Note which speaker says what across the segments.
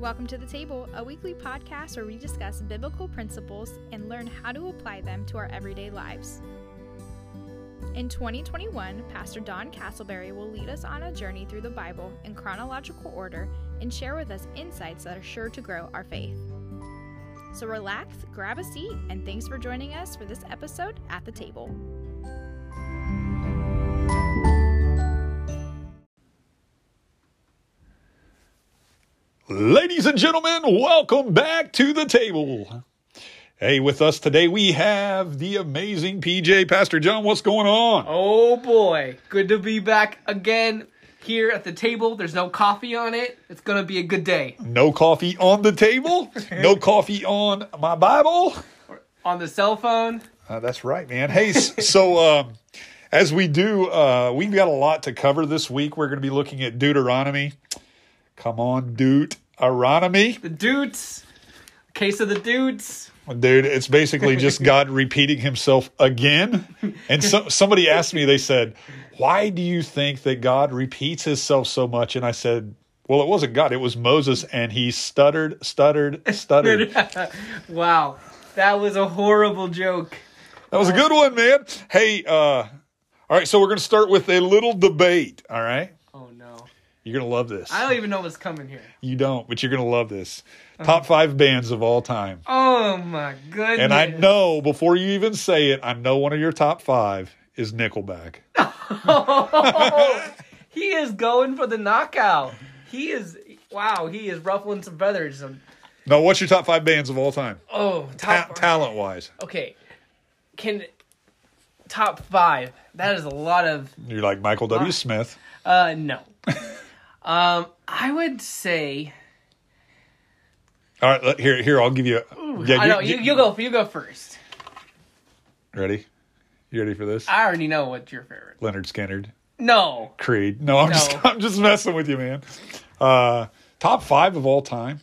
Speaker 1: Welcome to the Table, a weekly podcast where we discuss biblical principles and learn how to apply them to our everyday lives. In 2021, Pastor Don Castleberry will lead us on a journey through the Bible in chronological order and share with us insights that are sure to grow our faith. So relax, grab a seat, and thanks for joining us for this episode at the table.
Speaker 2: Ladies and gentlemen, welcome back to the table. Hey, with us today we have the amazing PJ Pastor John. What's going on?
Speaker 3: Oh boy, good to be back again here at the table. There's no coffee on it. It's gonna be a good day.
Speaker 2: No coffee on the table. no coffee on my Bible.
Speaker 3: On the cell phone.
Speaker 2: Uh, that's right, man. Hey, so um, as we do, uh, we've got a lot to cover this week. We're going to be looking at Deuteronomy. Come on, Deuteronomy.
Speaker 3: The dudes. Case of the dudes.
Speaker 2: Dude, it's basically just God repeating himself again. And so, somebody asked me, they said, Why do you think that God repeats himself so much? And I said, Well, it wasn't God, it was Moses. And he stuttered, stuttered, stuttered.
Speaker 3: wow. That was a horrible joke.
Speaker 2: That was a good one, man. Hey, uh, all right, so we're going to start with a little debate. All right. You're to love this.
Speaker 3: I don't even know what's coming here.
Speaker 2: You don't, but you're to love this. Top five bands of all time.
Speaker 3: Oh my goodness.
Speaker 2: And I know before you even say it, I know one of your top five is Nickelback.
Speaker 3: he is going for the knockout. He is wow, he is ruffling some feathers.
Speaker 2: No, what's your top five bands of all time?
Speaker 3: Oh,
Speaker 2: Ta- talent wise.
Speaker 3: Okay. Can top five. That is a lot of
Speaker 2: You're like Michael W. Smith.
Speaker 3: uh no. um I would say
Speaker 2: All right, let- here, here, I'll give you. A, yeah,
Speaker 3: I know you, you go you go first.
Speaker 2: Ready? You ready for this?
Speaker 3: I already know what's your favorite.
Speaker 2: Lynyrd Skynyrd,
Speaker 3: No.
Speaker 2: Creed. No, I'm
Speaker 3: No.
Speaker 2: just, I'm just messing with you, man. Uh, top five of all time,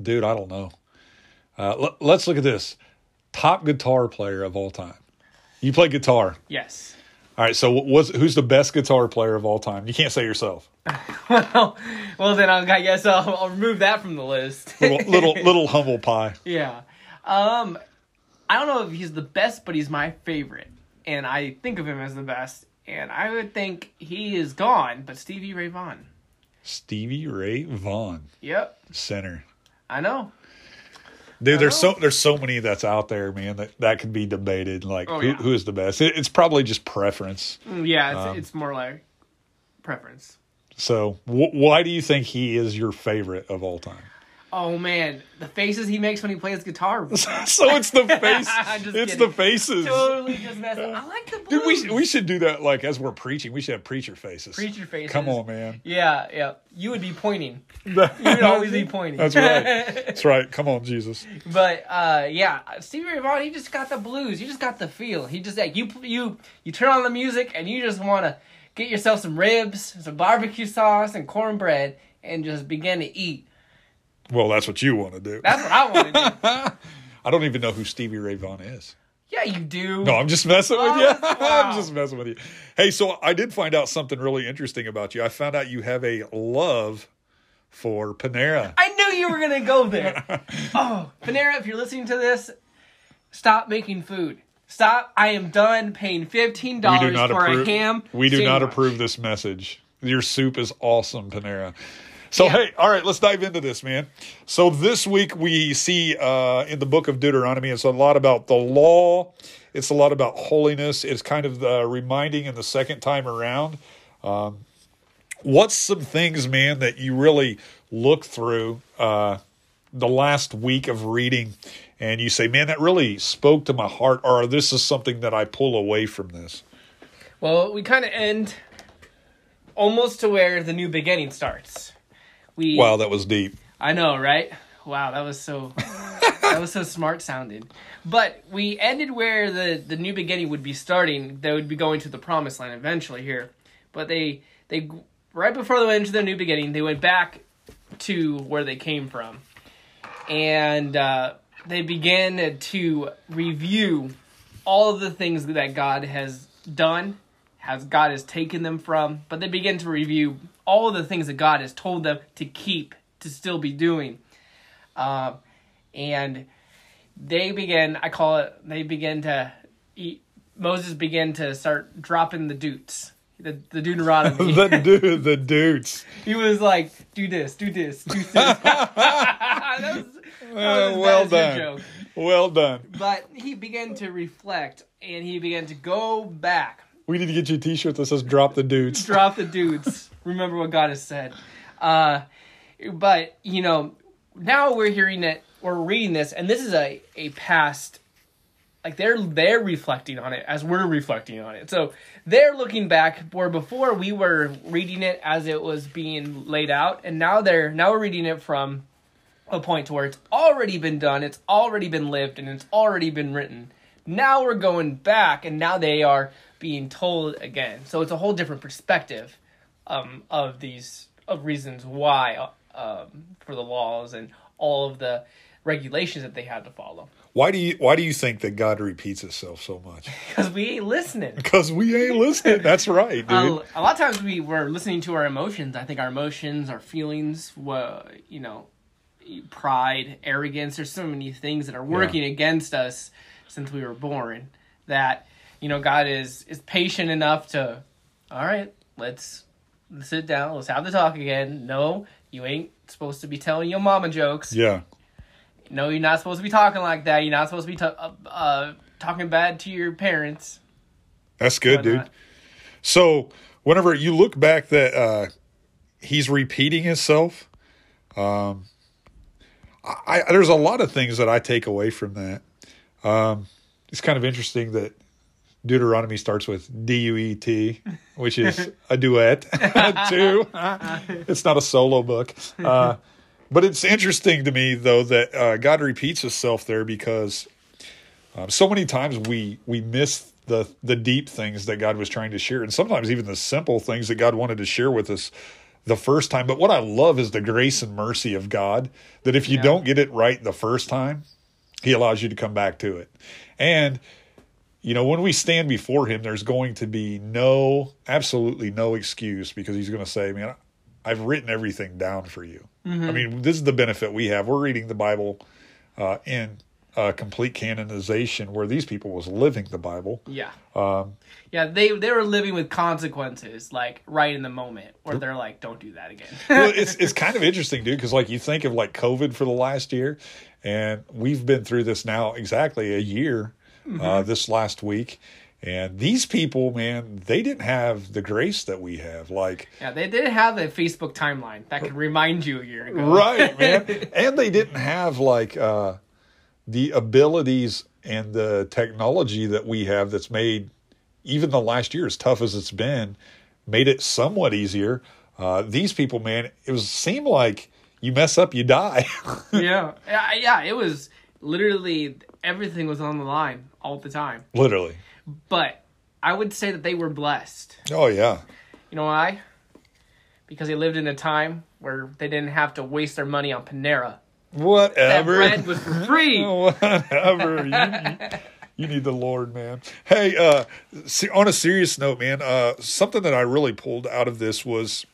Speaker 2: dude. I don't know. Uh, let, let's look at this. Top guitar player of all time. You play guitar.
Speaker 3: Yes.
Speaker 2: All right. So, what's who's the best guitar player of all time? You can't say yourself.
Speaker 3: well, well then I'll, guess I'll, I'll remove that from the list.
Speaker 2: Little, little, little humble pie.
Speaker 3: yeah. Um, I don't know if he's the best, but he's my favorite, and I think of him as the best. And I would think he is gone, but Stevie Ray Vaughan.
Speaker 2: Stevie Ray Vaughan,
Speaker 3: Yep,
Speaker 2: center.
Speaker 3: I know.
Speaker 2: Dude, there's so there's so many that's out there, man. That that could be debated. Like
Speaker 3: Oh,
Speaker 2: who,
Speaker 3: yeah.
Speaker 2: who is the best? It, it's probably just preference.
Speaker 3: Mm, Yeah, it's,
Speaker 2: Um,
Speaker 3: it's more like preference.
Speaker 2: So wh- why do you think he is your favorite of all time?
Speaker 3: Oh man, the faces he makes when he plays guitar.
Speaker 2: so it's the face. It's
Speaker 3: kidding.
Speaker 2: the faces.
Speaker 3: totally just messing. I like the blues.
Speaker 2: Dude, we we should do that. Like as we're preaching, we should have preacher faces.
Speaker 3: Preacher faces.
Speaker 2: Come on, man.
Speaker 3: Yeah, yeah. You would be pointing.
Speaker 2: you
Speaker 3: would always be pointing.
Speaker 2: That's right. That's right. Come on, Jesus.
Speaker 3: But uh, yeah, Stevie Ray Vaughan, he just got the blues. He just got the feel. He just like you you you turn on the music and you just want to get yourself some ribs, some barbecue sauce, and cornbread, and just begin to eat.
Speaker 2: Well, that's what you want to do.
Speaker 3: That's what I want to do.
Speaker 2: I don't even know who Stevie Ray Vaughan is.
Speaker 3: Yeah, you do.
Speaker 2: No, I'm just messing with
Speaker 3: Oh,
Speaker 2: you.
Speaker 3: wow.
Speaker 2: I'm just messing with you. Hey, so I did find out something really interesting about you. I found out you have a love for Panera.
Speaker 3: I knew you were gonna go there. oh, Panera, if you're listening to this, stop making food. Stop. I am done paying
Speaker 2: $15
Speaker 3: for
Speaker 2: approve.
Speaker 3: a ham.
Speaker 2: we do not approve this message. Your soup is awesome, Panera. So
Speaker 3: Yeah.
Speaker 2: hey, all right, let's dive into this, man. So this week we see uh, in the book of Deuteronomy, it's a lot about the law. It's a lot about holiness. It's kind of the reminding in the second time around. Um, what's some things, man, that you really look through uh, the last week of reading, and you say, man, that really spoke to my heart, or this is something that I pull away from this.
Speaker 3: Well, we kind of end almost to where the new beginning starts. We
Speaker 2: Wow, that was deep.
Speaker 3: I know, right? Wow, that was so that was so smart sounding. But we ended where the the new beginning would be starting. They would be going to the promised land eventually here. But they they right before they went into the new beginning, they went back to where they came from, and uh, they began to review all of the things that God has done, has God has taken them from. But they begin to review all of the things that God has told them to keep to still be doing. Um, and they begin, I call it, they begin to eat, Moses began to start dropping the dutes, the, the Deuteronomy.
Speaker 2: the dude, the dudes.
Speaker 3: he was like, do this, do this, do this. that was, that
Speaker 2: Uh, well done.
Speaker 3: joke.
Speaker 2: Well done.
Speaker 3: But he began to reflect and he began to go back
Speaker 2: We need to get you a T-shirt that says "Drop the dudes."
Speaker 3: drop the dudes. Remember what God has said. Uh, but you know, now we're hearing it, we're reading this, and this is a a past. Like they're they're reflecting on it as we're reflecting on it. So they're looking back where before we were reading it as it was being laid out, and now they're now we're reading it from a point to where it's already been done, it's already been lived, and it's already been written. Now we're going back, and now they are being told again. So it's a whole different perspective um, of these of reasons why um, for the laws and all of the regulations that they had to follow.
Speaker 2: Why do you Why do you think that God repeats Himself so much?
Speaker 3: Because we ain't listening.
Speaker 2: Because we ain't listening. That's right, dude.
Speaker 3: Uh, a lot of times we were listening to our emotions. I think our emotions, our feelings, were, you know, pride, arrogance. There's so many things that are working against us since we were born. That you know, God is is patient enough to, all right, let's, sit down, let's have the talk again. No, you ain't supposed to be telling your mama jokes.
Speaker 2: yeah.
Speaker 3: No, you're not supposed to be talking like that. You're not supposed to be ta- uh, uh, talking bad to your parents.
Speaker 2: That's good, dude. So whenever you look back, that uh, he's repeating himself. Um, I, I there's a lot of things that I take away from that. Um, it's kind of interesting that Deuteronomy starts with D U E T, which is a duet too. it's not a solo book. Uh, but it's interesting to me though that uh, God repeats Himself there because um, so many times we we miss the the deep things that God was trying to share, and sometimes even the simple things that God wanted to share with us the first time. But what I love is the grace and mercy of God that if you
Speaker 3: Yeah.
Speaker 2: don't get it right the first time, He allows you to come back to it. And you know, when we stand before Him, there's going to be no, absolutely no excuse because He's going to say, "Man, I've written everything down for you." I mean, this is the benefit we have. We're reading the Bible uh, in uh, complete canonization, where these people was living the Bible.
Speaker 3: Yeah.
Speaker 2: Um,
Speaker 3: Yeah, they they were living with consequences, like right in the moment, where they're like, "Don't do that again."
Speaker 2: well, it's it's kind of interesting, dude, because like you think of like COVID for the last year, and we've been through this now exactly a year uh, this last week, and these people, man, they didn't have the grace that we have. Like,
Speaker 3: yeah, they did have a Facebook timeline that could remind you a year ago.
Speaker 2: right, man, and they didn't have like uh, the abilities and the technology that we have that's made even the last year, as tough as it's been, made it somewhat easier. Uh, these people, man, it was seemed like you mess up, you die.
Speaker 3: yeah, yeah, yeah. It was literally everything was on the line all the time.
Speaker 2: Literally.
Speaker 3: But I would say that they were blessed.
Speaker 2: Oh yeah.
Speaker 3: You know why? Because they lived in a time where they didn't have to waste their money on Panera. That
Speaker 2: Whatever.
Speaker 3: bread was free.
Speaker 2: Whatever. you, you- you need the Lord, man. Hey, uh, on a serious note, man, uh, something that I really pulled out of this was,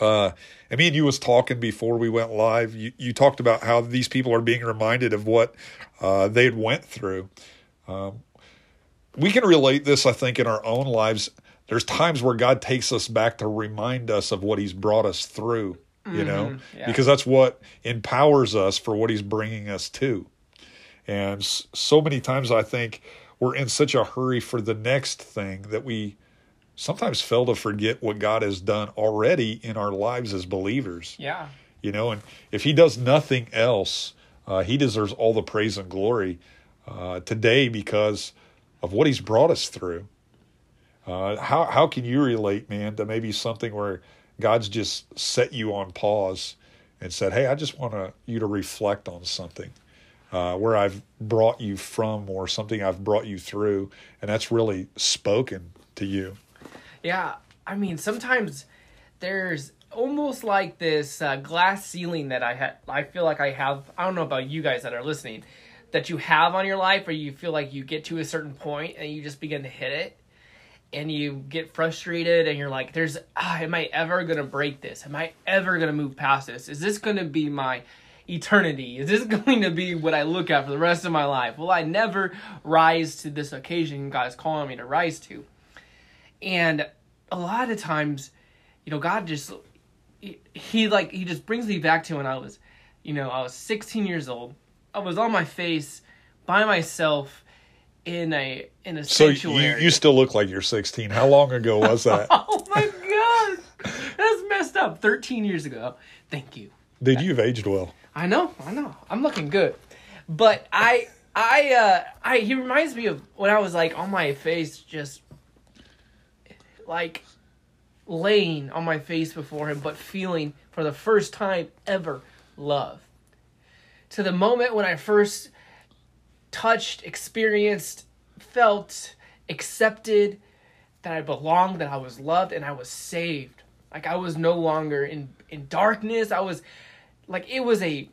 Speaker 2: uh, I mean, you was talking before we went live. You, you talked about how these people are being reminded of what uh, they had went through. Um, we can relate this, I think, in our own lives. There's times where God takes us back to remind us of what He's brought us through. You know,
Speaker 3: yeah.
Speaker 2: because that's what empowers us for what He's bringing us to. And so many times I think we're in such a hurry for the next thing that we sometimes fail to forget what God has done already in our lives as believers.
Speaker 3: Yeah.
Speaker 2: You know, and if He does nothing else, uh, He deserves all the praise and glory uh, today because of what He's brought us through. Uh, how how can you relate, man, to maybe something where God's just set you on pause and said, "Hey, I just want to, you to reflect on something." uh, where I've brought you from or something I've brought you through, and that's really spoken to you.
Speaker 3: Yeah, I mean, sometimes there's almost like this uh, glass ceiling that I ha- I feel like I have. I don't know about you guys that are listening, that you have on your life, where you feel like you get to a certain point and you just begin to hit it, and you get frustrated and you're like there's ah, am i ever to break this? Am i ever to move past this? Is this to be my eternity? Is this going to be what i look at for the rest of my life? Will i never rise to this occasion god is calling me to rise to. And a lot of times you know god just he, he like he just brings me back to when i was you know i was 16 years old i was on my face by myself in a in a
Speaker 2: So you,
Speaker 3: sanctuary.
Speaker 2: you still look like you're 16. How long ago was that?
Speaker 3: oh my god, that's messed up. Thirteen years ago. Thank you.
Speaker 2: Dude, you've aged well.
Speaker 3: I know, I know. I'm looking good, but I, I, uh, I. He reminds me of when I was like on my face, just like laying on my face before him, but feeling for the first time ever love. To the moment when I first touched, experienced, felt, accepted that I belonged, that I was loved, and I was saved. Like I was no longer in in darkness. I was like it was a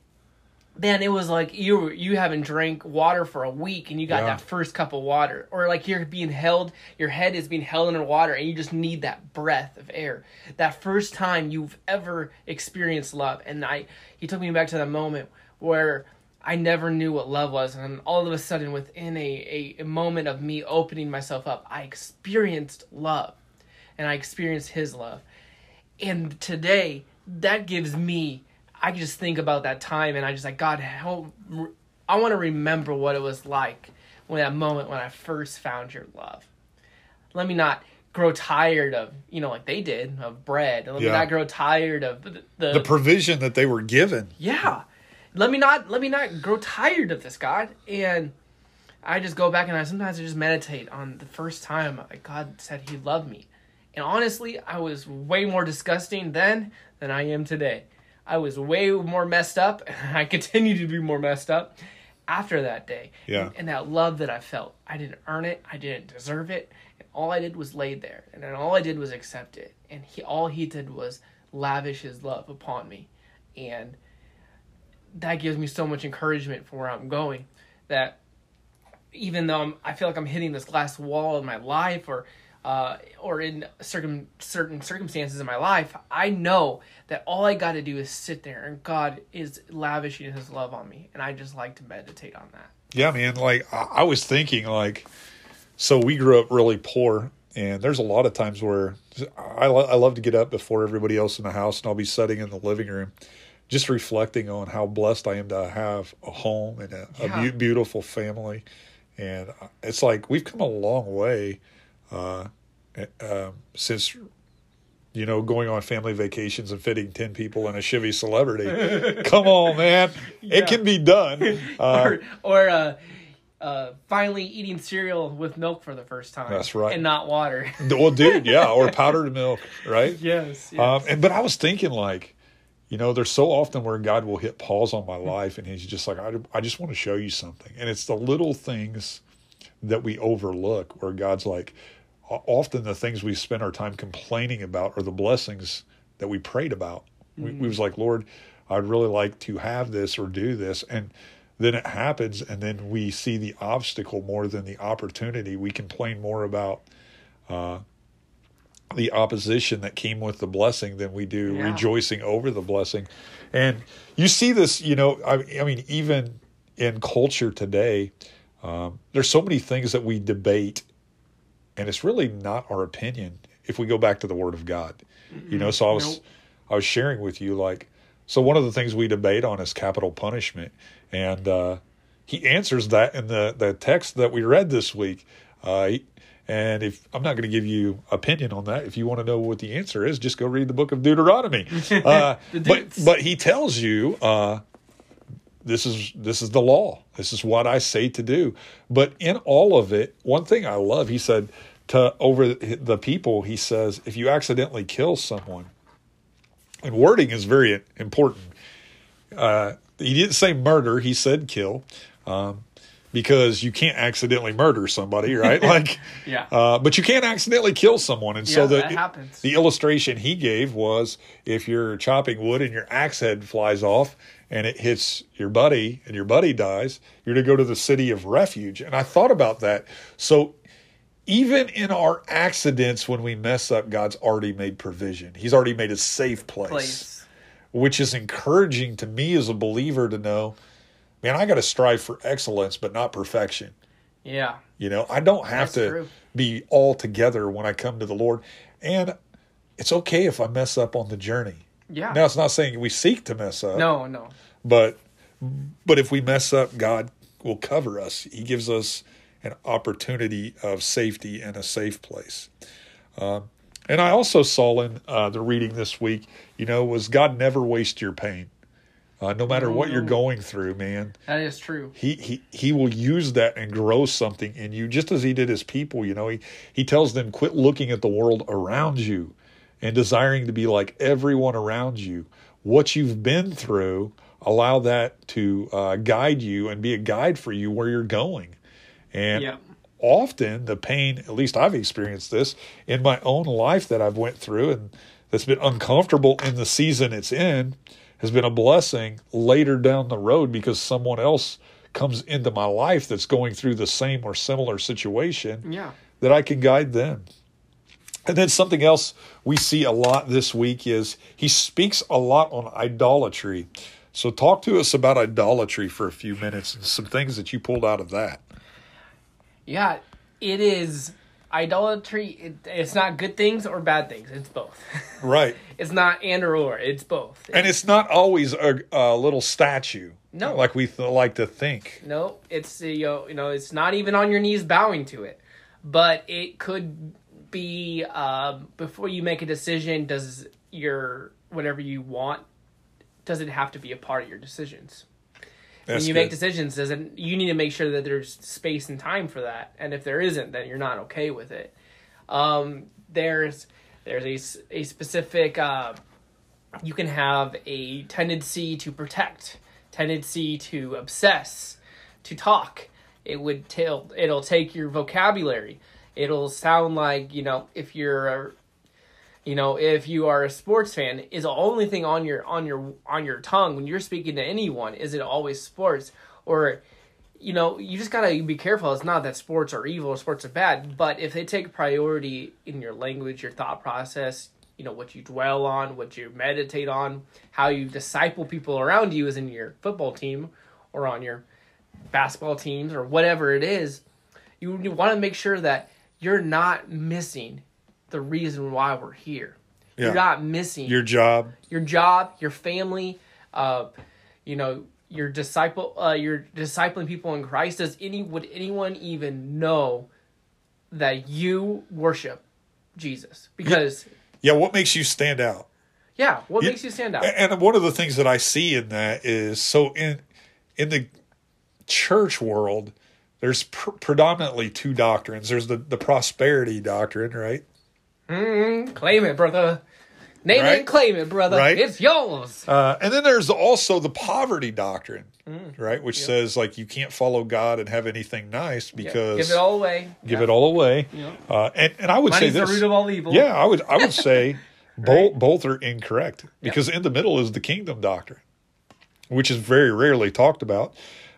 Speaker 3: man. It was like you you haven't drank water for a week, and you got
Speaker 2: Yeah.
Speaker 3: that first cup of water, or like you're being held. Your head is being held under water, and you just need that breath of air. That first time you've ever experienced love, and I he took me back to that moment where I never knew what love was, and all of a sudden, within a, a, a moment of me opening myself up, I experienced love, and I experienced His love. And today, that gives me, I just think about that time, and I just like God, help, I want to remember what it was like when that moment when I first found Your love. Let me not grow tired of you know like they did of bread. Let me not grow tired of the, the,
Speaker 2: The provision that they were given.
Speaker 3: yeah let me not let me not grow tired of this god and i just go back and i sometimes i just meditate on the first time like, god said he loved me and honestly i was way more disgusting then than i am today i was way more messed up. And i continue to be more messed up after that day.
Speaker 2: Yeah.
Speaker 3: and, and that love that i felt i didn't earn it. I didn't deserve it. And all i did was lay there. And then all i did was accept it. And he all he did was lavish his love upon me. And that gives me so much encouragement for where I'm going. That even though I'm, I feel like I'm hitting this glass wall in my life, or uh, or in certain certain circumstances in my life, I know that all I got to do is sit there, and God is lavishing His love on me, and I just like to meditate on that.
Speaker 2: Yeah, man. Like I, I was thinking, like, so we grew up really poor, and there's a lot of times where I, lo- I love to get up before everybody else in the house, and I'll be sitting in the living room, just reflecting on how blessed I am to have a home and a, a
Speaker 3: Yeah.
Speaker 2: beau- beautiful family, and it's like we've come a long way uh, um, since. You know, going on family vacations and fitting 10 people in a Chevy Celebrity. Come on, man.
Speaker 3: Yeah.
Speaker 2: It can be done. Uh,
Speaker 3: or or uh, uh, finally eating cereal with milk for the first time.
Speaker 2: That's right.
Speaker 3: and not water.
Speaker 2: Well, dude, yeah, or powdered milk, right?
Speaker 3: yes.
Speaker 2: Um, and but I was thinking, like, you know, there's so often where God will hit pause on my life, and He's just like, I, I just want to show you something, and it's the little things that we overlook, where God's like, often the things we spend our time complaining about are the blessings that we prayed about. We, we was like, Lord, I'd really like to have this or do this, and then it happens, and then we see the obstacle more than the opportunity. We complain more about the opposition that came with the blessing than we do
Speaker 3: Yeah.
Speaker 2: rejoicing over the blessing. And you see this, you know, I, I mean, even in culture today, um, there's so many things that we debate, and it's really not our opinion if we go back to the Word of God. You know, so I was
Speaker 3: Nope.
Speaker 2: I was sharing with you like, so one of the things we debate on is capital punishment, and uh, he answers that in the the text that we read this week. Uh, he- and if I'm not going to give you opinion on that, if you want to know what the answer is, just go read the book of Deuteronomy. Uh, but but he tells you uh, this is this is the law. This is what I say to do. But in all of it, one thing I love, he said to over the people, he says, if you accidentally kill someone, and wording is very important. Uh, he didn't say murder; he said kill, um, because you can't accidentally murder somebody, right? Like,
Speaker 3: Yeah.
Speaker 2: uh, but you can't accidentally kill someone, and so the the illustration he gave was if you're chopping wood and your axe head flies off and it hits your buddy and your buddy dies, you're to go to the city of refuge. And I thought about that. So even in our accidents when we mess up, God's already made provision. He's already made a safe place,
Speaker 3: Place.
Speaker 2: which is encouraging to me as a believer to know, man, I got to strive for excellence, but not perfection.
Speaker 3: Yeah.
Speaker 2: You know, I don't have
Speaker 3: That's
Speaker 2: to
Speaker 3: true.
Speaker 2: be all together when I come to the Lord. And it's okay if I mess up on the journey.
Speaker 3: Yeah.
Speaker 2: Now, it's not saying we seek to mess up,
Speaker 3: No, no.
Speaker 2: but but if we mess up, God will cover us. He gives us an opportunity of safety and a safe place. Um, and I also saw in uh, the reading this week, you know, was God never waste your pain. Uh, no matter what you're going through, man,
Speaker 3: That is true.
Speaker 2: he, he he will use that and grow something in you, just as he did his people. You know, he he tells them, quit looking at the world around you and desiring to be like everyone around you. What you've been through, allow that to uh, guide you and be a guide for you where you're going. And
Speaker 3: Yeah.
Speaker 2: often the pain, at least I've experienced this in my own life that I've went through and that's been uncomfortable in the season it's in, has been a blessing later down the road because someone else comes into my life that's going through the same or similar situation
Speaker 3: Yeah.
Speaker 2: that I can guide them. And then something else we see a lot this week is he speaks a lot on idolatry. So talk to us about idolatry for a few minutes and some things that you pulled out of that.
Speaker 3: Yeah. It is idolatry. It, it's not good things or bad things. It's both.
Speaker 2: Right.
Speaker 3: it's not and or or. It's both.
Speaker 2: And it's not always a, a little statue.
Speaker 3: No.
Speaker 2: Like we th- like to think.
Speaker 3: No, it's you know, you know, it's not even on your knees bowing to it, but it could be um, before you make a decision. Does your whatever you want does it have to be a part of your decisions?
Speaker 2: That's
Speaker 3: when you
Speaker 2: good.
Speaker 3: make decisions, does it? You need to make sure that there's space and time for that, and if there isn't, then you're not okay with it. Um, there's there's a, a specific. Uh, you can have a tendency to protect, tendency to obsess, to talk. It would tell. It'll take your vocabulary. It'll sound like you know if you're, a, you know, if you are a sports fan, is the only thing on your on your on your tongue when you're speaking to anyone. Is it always sports or? You know, you just gotta be careful. It's not that sports are evil or sports are bad, but if they take priority in your language, your thought process, you know what you dwell on, what you meditate on, how you disciple people around you, is in your football team or on your basketball teams or whatever it is. You, you want to make sure that you're not missing the reason why we're here.
Speaker 2: Yeah.
Speaker 3: You're not missing
Speaker 2: Your job.
Speaker 3: your job, your family, uh, you know, your disciple, uh, you're discipling people in Christ. Does any would anyone even know that you worship Jesus? Because
Speaker 2: Yeah, what makes you stand out?
Speaker 3: yeah, what
Speaker 2: Yeah.
Speaker 3: makes you stand out?
Speaker 2: And one of the things that I see in that is so in in the church world, there's pr- predominantly two doctrines. There's the the prosperity doctrine, right?
Speaker 3: Mm, claim it, brother. Name it
Speaker 2: Right?
Speaker 3: and claim it, brother.
Speaker 2: Right?
Speaker 3: It's yours.
Speaker 2: Uh, and then there's also the poverty doctrine,
Speaker 3: Mm.
Speaker 2: right? Which says like you can't follow God and have anything nice because
Speaker 3: give it all away.
Speaker 2: give
Speaker 3: Yeah.
Speaker 2: it all away. Uh, and and I would
Speaker 3: Money's
Speaker 2: say
Speaker 3: the
Speaker 2: this.
Speaker 3: root of all evil.
Speaker 2: Yeah, I would I would say both both are incorrect because in the middle is the kingdom doctrine, which is very rarely talked about.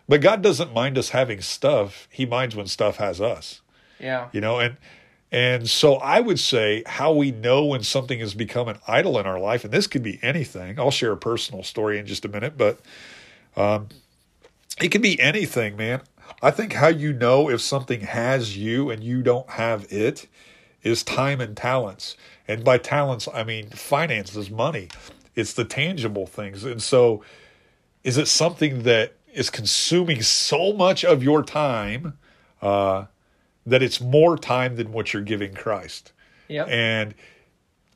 Speaker 2: But God doesn't mind us having stuff; He minds when stuff has us.
Speaker 3: Yeah.
Speaker 2: You know, and and so I would say how we know when something has become an idol in our life, and this could be anything. I'll share a personal story in just a minute, but um, it can be anything, man. I think how you know if something has you and you don't have it is time and talents. And by talents, I mean finances, money. It's the tangible things. And so, is it something that is consuming so much of your time uh, that it's more time than what you're giving Christ?
Speaker 3: Yep.
Speaker 2: And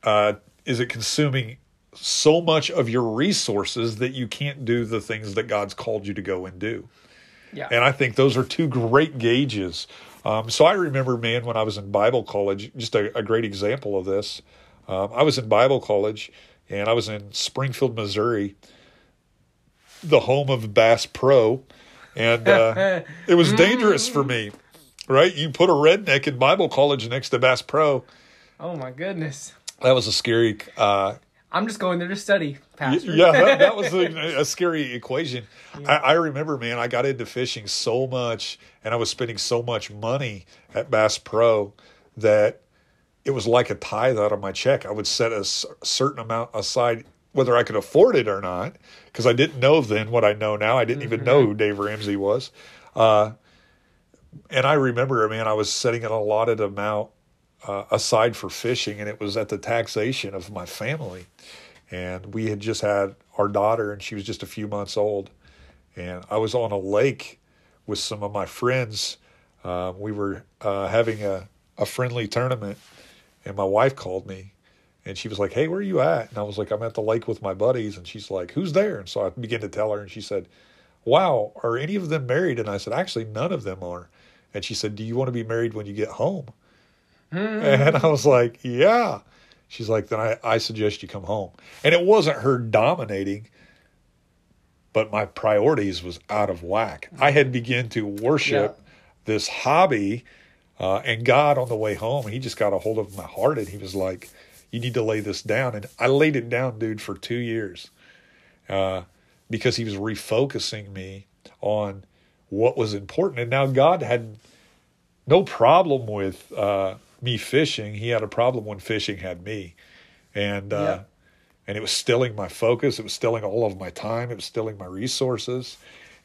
Speaker 2: uh, is it consuming so much of your resources that you can't do the things that God's called you to go and do?
Speaker 3: yeah.
Speaker 2: And I think those are two great gauges. Um, so I remember, man, when I was in Bible college, just a, a great example of this. Um, I was in Bible college and I was in Springfield, Missouri, the home of Bass Pro. And uh, it was dangerous for me, right? You put a redneck in Bible college next to Bass Pro.
Speaker 3: oh my goodness.
Speaker 2: That was a scary uh,
Speaker 3: I'm just going there to study, Pastor.
Speaker 2: Yeah, that, that was a, a scary equation. I, I remember, man, I got into fishing so much and I was spending so much money at Bass Pro that it was like a tithe out of my check. I would set a s- certain amount aside, whether I could afford it or not, because I didn't know then what I know now. I didn't even know who Dave Ramsey was. Uh, and I remember, man, I was setting an allotted amount uh, aside for fishing, and it was at the taxation of my family. And we had just had our daughter, and she was just a few months old. And I was on a lake with some of my friends. Uh, we were uh, having a, a friendly tournament, and my wife called me, and she was like, "Hey, where are you at?" And I was like, "I'm at the lake with my buddies." And she's like, "Who's there?" And so I began to tell her, and she said, "Wow, are any of them married?" And I said, "Actually, none of them are." And she said, "Do you want to be married when you get home?" And I was like, "Yeah." She's like, "Then I, I suggest you come home." And it wasn't her dominating, but my priorities was out of whack. I had begun to worship this hobby, uh, and God on the way home, he just got a hold of my heart, and he was like, "You need to lay this down." And I laid it down, dude, for two years, uh, because he was refocusing me on what was important. And now God had no problem with uh, me fishing. He had a problem when fishing had me, and uh,
Speaker 3: Yeah.
Speaker 2: and it was stealing my focus. It was stealing all of my time. It was stealing my resources,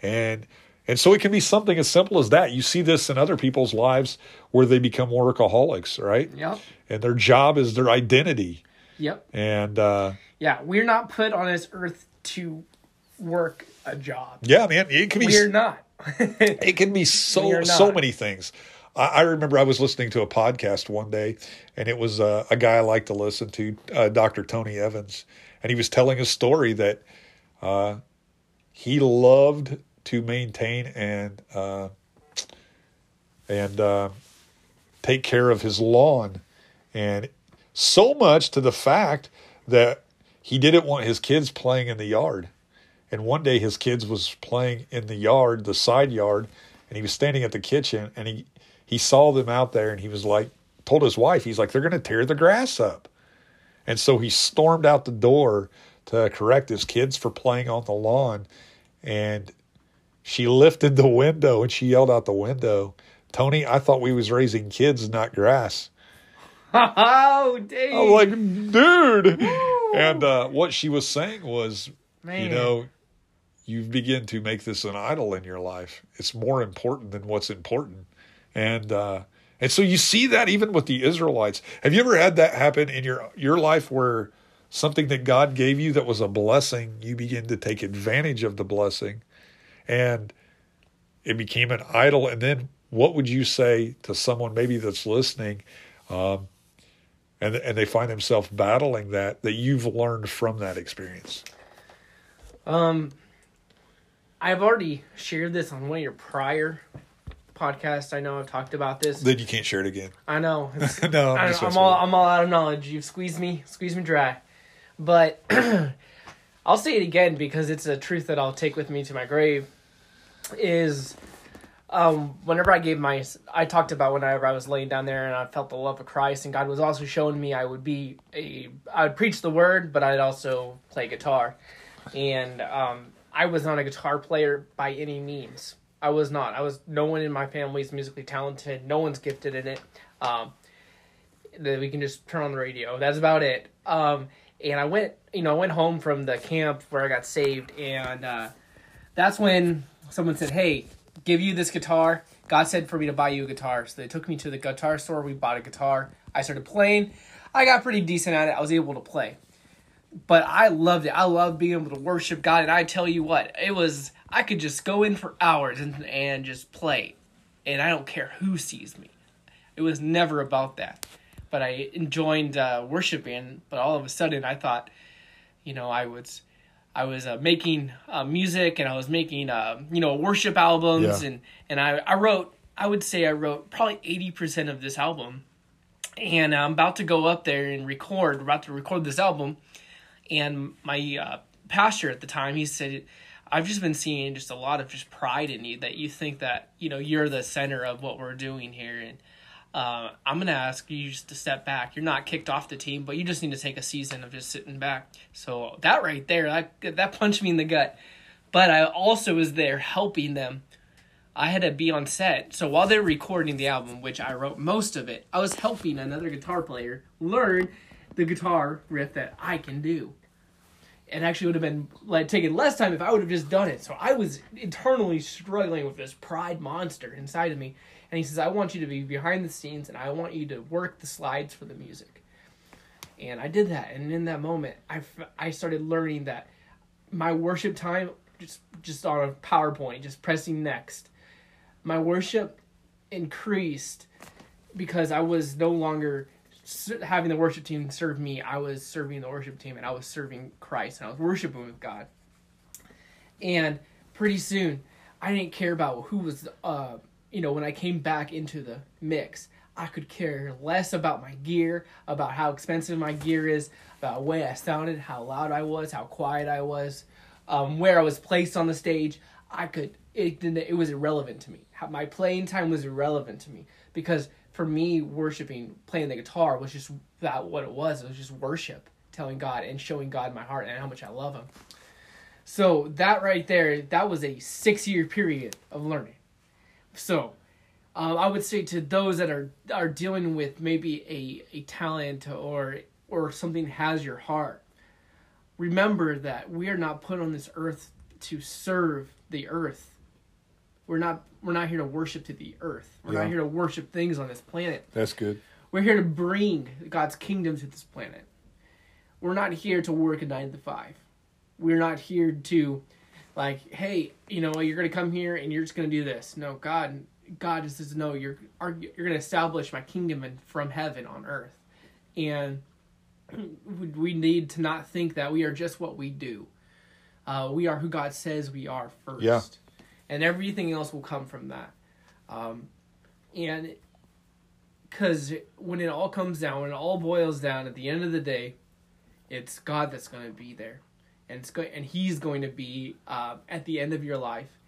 Speaker 2: and and so it can be something as simple as that. You see this in other people's lives where they become workaholics, right?
Speaker 3: Yep.
Speaker 2: And their job is their identity,
Speaker 3: Yep.
Speaker 2: and uh,
Speaker 3: Yeah, we're not put on this earth to work a job.
Speaker 2: yeah, man, it can be
Speaker 3: We're not.
Speaker 2: it can be so so many things. I, I remember I was listening to a podcast one day, and it was uh, a guy I like to listen to, uh, Dr. Tony Evans, and he was telling a story that uh, he loved to maintain and uh, and uh, take care of his lawn, and so much to the fact that he didn't want his kids playing in the yard. And one day his kids was playing in the yard, the side yard, and he was standing at the kitchen and he he saw them out there and he was like told his wife, he's like, they're gonna tear the grass up. And so he stormed out the door to correct his kids for playing on the lawn. And she lifted the window and she yelled out the window, Tony, I thought we was raising kids, not grass.
Speaker 3: oh, dang.
Speaker 2: I'm like, dude. And uh, what she was saying was,
Speaker 3: Man.
Speaker 2: you know, you begin to make this an idol in your life. It's more important than what's important. And uh, and so you see that even with the Israelites. Have you ever had that happen in your your life where something that God gave you that was a blessing, you begin to take advantage of the blessing and it became an idol and then what would you say to someone maybe that's listening um, and and they find themselves battling that that you've learned from that experience
Speaker 3: Um, I've already shared this on one of your prior podcasts. I know I've talked about this.
Speaker 2: then you can't share it again
Speaker 3: I know.
Speaker 2: No
Speaker 3: I,
Speaker 2: I'm, just
Speaker 3: am all. I'm all out of knowledge. You've squeezed me, squeezed me dry. But I'll say it again because it's a truth that I'll take with me to my grave. Is um, whenever I gave my, I talked about whenever I was laying down there and I felt the love of Christ, and God was also showing me I would be a, I would preach the word, but I'd also play guitar, and um, I was not a guitar player by any means. I was not. I was. No one in my family is musically talented. No one's gifted in it. Um, that we can just turn on the radio. That's about it. Um, and I went, you know, I went home from the camp where I got saved, and uh, that's when someone said, "Hey, give you this guitar." God said for me to buy you a guitar, so they took me to the guitar store. We bought a guitar. I started playing. I got pretty decent at it. I was able to play, but I loved it. I loved being able to worship God, and I tell you what, it was. I could just go in for hours and and just play, and I don't care who sees me. It was never about that but I enjoyed uh, worshiping. But all of a sudden, I thought, you know, I was, I was uh, making uh, music and I was making, uh, you know, worship albums,
Speaker 2: Yeah.
Speaker 3: and and I I wrote, I would say I wrote probably eighty percent of this album, and I'm about to go up there and record, about to record this album, and my uh, pastor at the time, he said. I've just been seeing just a lot of just pride in you that you think that you know you're the center of what we're doing here and uh, I'm gonna ask you just to step back. You're not kicked off the team, but you just need to take a season of just sitting back. So that right there, that that punched me in the gut. But I also was there helping them. I had to be on set. So while they're recording the album, which I wrote most of it, I was helping another guitar player learn the guitar riff that I can do. It actually would have been like taking less time if I would have just done it. So I was internally struggling with this pride monster inside of me and he says, I want you to be behind the scenes and I want you to work the slides for the music. And I did that. And in that moment, I, I started learning that my worship time, just, just on a PowerPoint, just pressing next, my worship increased because I was no longer having the worship team serve me. I was serving the worship team and I was serving Christ and I was worshiping with God. And pretty soon, I didn't care about who was uh, you know, when I came back into the mix, I could care less about my gear, about how expensive my gear is, about the way I sounded, how loud I was, how quiet I was, um, where I was placed on the stage. I could it it was irrelevant to me. My playing time was irrelevant to me because for me, worshiping, playing the guitar was just that what it was. It was just worship, telling God and showing God my heart and how much I love Him. So that right there, that was a six year period of learning. So, um, I would say to those that are are dealing with maybe a, a talent or or something has your heart, remember that we are not put on this earth to serve the earth. We're not we're not here to worship to the earth. We're yeah. not here to worship things on this planet.
Speaker 2: That's good.
Speaker 3: We're here to bring God's kingdom to this planet. We're not here to work a nine to five. We're not here to like, hey, you know, you're gonna come here and you're just gonna do this. No, God, God just says, no, you're you're gonna establish my kingdom and from heaven on earth, and we need to not think that we are just what we do. Uh, we are who God says we are first,
Speaker 2: yeah.
Speaker 3: and everything else will come from that. Um, and because when it all comes down, when it all boils down, at the end of the day, it's God that's going to be there and it's going and he's going to be uh, at the end of your life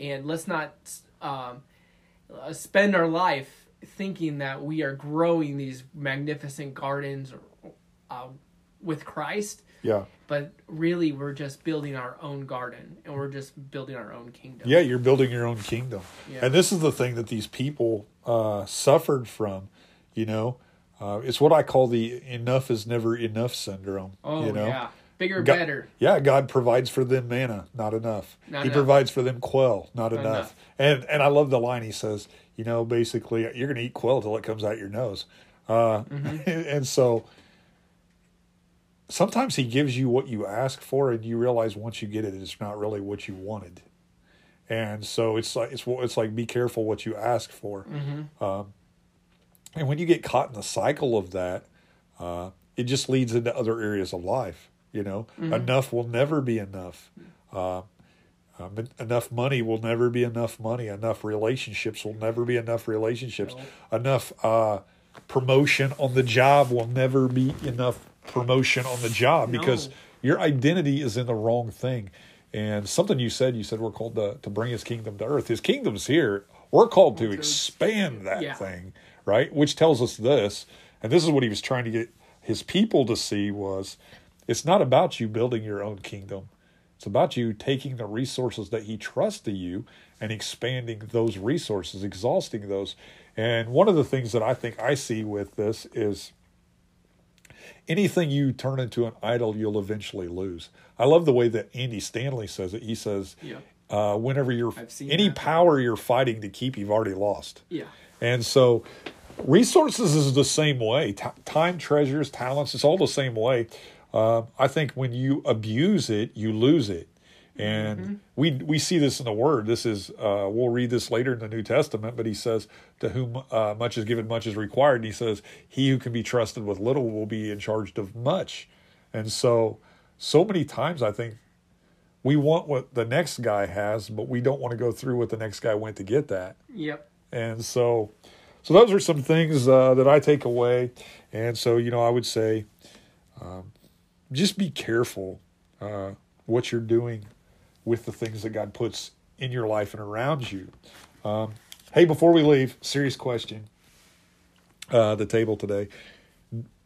Speaker 3: and let's not um, uh, spend our life thinking that we are growing these magnificent gardens uh, with Christ.
Speaker 2: Yeah.
Speaker 3: But really, we're just building our own garden and we're just building our own kingdom.
Speaker 2: Yeah, you're building your own kingdom. Yeah. And this is the thing that these people uh, suffered from, you know. Uh, it's what I call the enough is never enough syndrome.
Speaker 3: Oh,
Speaker 2: you know?
Speaker 3: yeah. Bigger,
Speaker 2: God,
Speaker 3: better.
Speaker 2: Yeah, God provides for them manna, not enough. Not he enough. provides for them quail, not, not enough. enough. And and I love the line he says, you know, basically you're going to eat quail till it comes out your nose. Uh, mm-hmm. and so sometimes he gives you what you ask for, and you realize once you get it, it's not really what you wanted. And so it's like it's it's like be careful what you ask for. Mm-hmm. Um, and when you get caught in the cycle of that, uh, it just leads into other areas of life. You know, mm-hmm. enough will never be enough. Uh, um, enough money will never be enough money. Enough relationships will never be enough relationships. No. Enough uh, promotion on the job will never be enough promotion on the job no. because your identity is in the wrong thing. And something you said, you said we're called to, to bring his kingdom to earth. His kingdom's here. We're called to expand that yeah. thing, right? Which tells us this, and this is what he was trying to get his people to see was it's not about you building your own kingdom. It's about you taking the resources that he trusts to you and expanding those resources, exhausting those. And one of the things that I think I see with this is anything you turn into an idol, you'll eventually lose. I love the way that Andy Stanley says it. He says, yeah. uh, whenever you're any that. power you're fighting to keep, you've already lost.
Speaker 3: Yeah.
Speaker 2: And so resources is the same way. T- time, treasures, talents, it's all the same way. Uh, I think when you abuse it, you lose it. And mm-hmm. we we see this in the Word. This is uh, we'll read this later in the New Testament, but he says, "To whom uh, much is given, much is required." And he says, "He who can be trusted with little will be in charge of much." And so, so many times I think we want what the next guy has, but we don't want to go through what the next guy went to get that.
Speaker 3: Yep.
Speaker 2: And so, so those are some things uh, that I take away. And so, you know, I would say, um, just be careful uh, what you're doing with the things that God puts in your life and around you. Um, hey, before we leave, serious question. uh, the table today.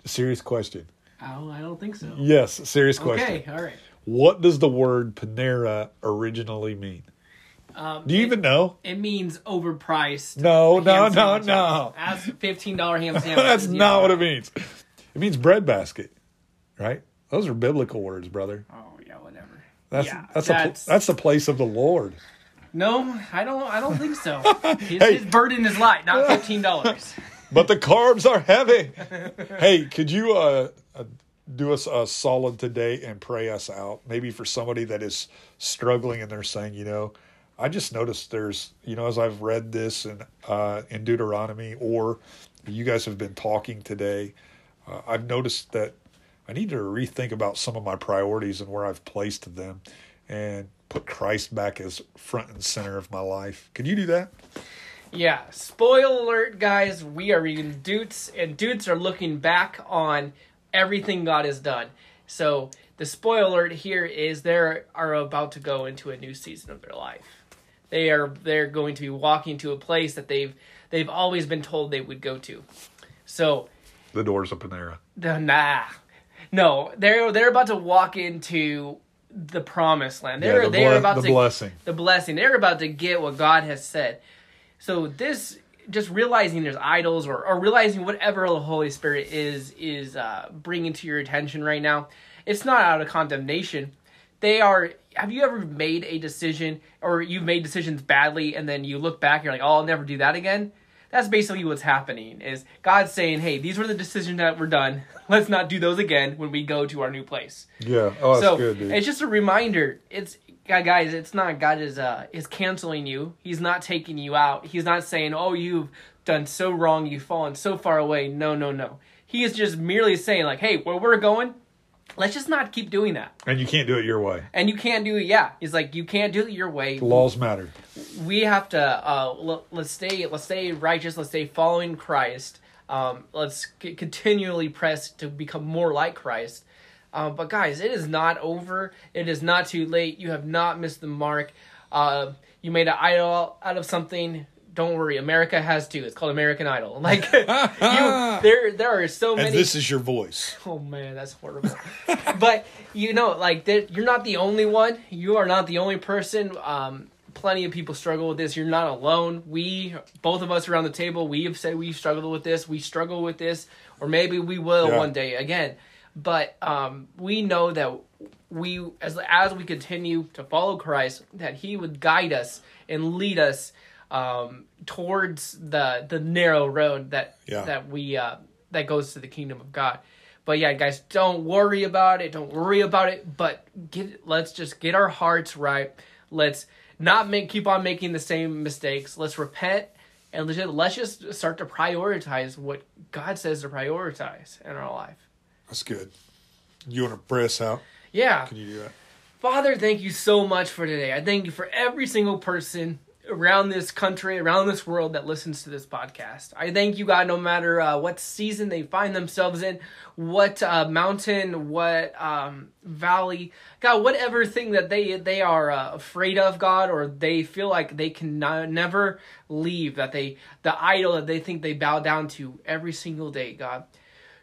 Speaker 2: Serious question.
Speaker 3: Oh, I don't think so.
Speaker 2: Yes, serious question.
Speaker 3: Okay, all right.
Speaker 2: What does the word Panera originally mean?
Speaker 3: Um,
Speaker 2: Do you
Speaker 3: it,
Speaker 2: even know?
Speaker 3: It means overpriced.
Speaker 2: No, no, no, no.
Speaker 3: That's fifteen dollar ham sandwich.
Speaker 2: That's not what it means. It means breadbasket, right? Those are biblical words, brother.
Speaker 3: Oh yeah, whatever.
Speaker 2: That's
Speaker 3: yeah,
Speaker 2: that's
Speaker 3: that's
Speaker 2: A, that's the place of the Lord.
Speaker 3: no. I don't. I don't think so. His,
Speaker 2: Hey.
Speaker 3: his burden is light, not fifteen dollars.
Speaker 2: But the carbs are heavy. hey, could you uh, uh, do us a solid today and pray us out? Maybe for somebody that is struggling and they're saying, you know, I just noticed there's, you know, as I've read this in uh, in Deuteronomy, or you guys have been talking today, uh, I've noticed that I need to rethink about some of my priorities and where I've placed them, and put Christ back as front and center of my life. Can you do that?
Speaker 3: Yeah, spoil alert, guys. We are reading Dutes, and Dutes are looking back on everything God has done. So, the spoiler alert here is they are about to go into a new season of their life. They are they're going to be walking to a place that they've they've always been told they would go to. So,
Speaker 2: The doors of Panera.
Speaker 3: the- nah, no, they're they're about to walk into the promised land. They're
Speaker 2: the
Speaker 3: they're
Speaker 2: ble-
Speaker 3: about
Speaker 2: the
Speaker 3: to
Speaker 2: blessing.
Speaker 3: the blessing. They're about to get what God has said. So this just realizing there's idols or, or realizing whatever the Holy Spirit is is uh, bringing to your attention right now. It's not out of condemnation. They are. Have you ever made a decision or you've made decisions badly and then you look back and you're like, oh, I'll never do that again? That's basically what's happening. Is God saying, hey, these were the decisions that were done. Let's not do those again when we go to our new place
Speaker 2: Yeah. Oh, that's
Speaker 3: so
Speaker 2: good, dude.
Speaker 3: it's just a reminder. It's guys. It's not God is uh is canceling you. He's not taking you out. He's not saying, "Oh, you've done so wrong. You've fallen so far away." No, no, no. He is just merely saying, like, "Hey, where we're going, let's just not keep doing that."
Speaker 2: and you can't do it your way.
Speaker 3: And you can't do it. Yeah, he's like, you can't do it your way.
Speaker 2: The laws matter.
Speaker 3: We have to uh l- let's stay let's stay righteous. Let's stay following Christ. Um, let's c- continually press to become more like Christ. Um, but guys, it is not over. It is not too late. You have not missed the mark. Uh, you made an idol out of something. Don't worry, America has too. It's called American Idol. Like you, there, there are so many.
Speaker 2: And this is your voice.
Speaker 3: Oh man, that's horrible. but you know, like that, you're not the only one. You are not the only person. Um, plenty of people struggle with this. You're not alone. We, both of us around the table, we have said we've struggled with this. We struggle with this, or maybe we will
Speaker 2: Yeah.
Speaker 3: one day again. But um, we know that we, as as we continue to follow Christ, that He would guide us and lead us um, towards the the narrow road that
Speaker 2: Yeah.
Speaker 3: that we uh, that goes to the kingdom of God. But yeah, guys, don't worry about it. Don't worry about it. But get let's just get our hearts right. Let's not make keep on making the same mistakes. Let's repent and let's just, let's just start to prioritize what God says to prioritize in our life.
Speaker 2: That's good. You want to pray us out?
Speaker 3: Yeah.
Speaker 2: Can you do that?
Speaker 3: Father, thank you so much for today. I thank you for every single person around this country, around this world that listens to this podcast. I thank you, God, no matter uh, what season they find themselves in, what uh, mountain, what um, valley, God, whatever thing that they they are uh, afraid of, God, or they feel like they can never leave, that they the idol that they think they bow down to every single day, God.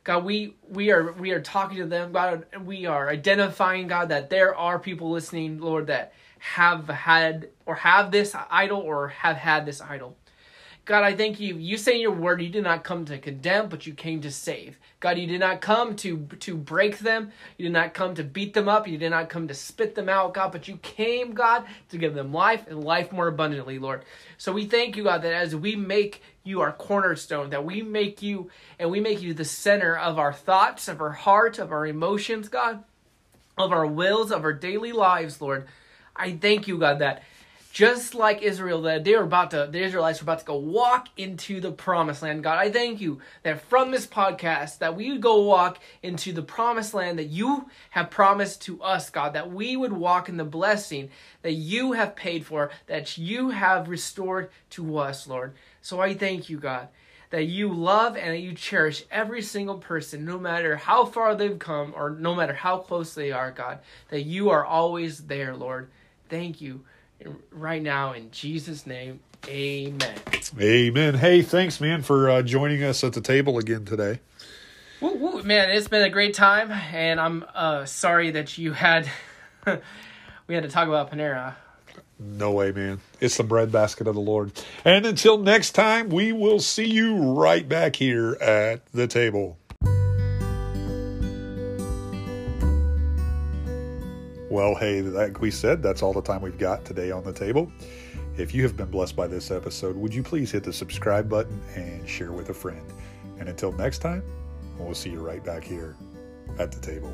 Speaker 3: God, we we are we are talking to them, God, we are identifying, God, that there are people listening, Lord, that have had or have this idol or have had this idol. God, I thank you. You say in your word you did not come to condemn, but you came to save. God, you did not come to to break them. You did not come to beat them up. You did not come to spit them out, God, but you came, God, to give them life and life more abundantly, Lord. So we thank you, God, that as we make you our cornerstone, that we make you and we make you the center of our thoughts, of our heart, of our emotions, God, of our wills, of our daily lives, Lord. I thank you, God, that just like Israel, that they were about to, the Israelites were about to go walk into the promised land. God, I thank you that from this podcast, that we would go walk into the promised land that you have promised to us, God, that we would walk in the blessing that you have paid for, that you have restored to us, Lord. So I thank you, God that you love and that you cherish every single person, no matter how far they've come or no matter how close they are, God, that you are always there, Lord. Thank you. right now in Jesus' name. Amen.
Speaker 2: Amen. Hey, thanks, man, for uh, joining us at the table again today.
Speaker 3: Woo, woo, man, it's been a great time, and I'm uh, sorry that you had we had to talk about Panera.
Speaker 2: No way, man. It's the breadbasket of the Lord. And until next time, we will see you right back here at the table. Well, hey, like we said, that's all the time we've got today on the table. If you have been blessed by this episode, would you please hit the subscribe button and share with a friend? And until next time, we'll see you right back here at the table.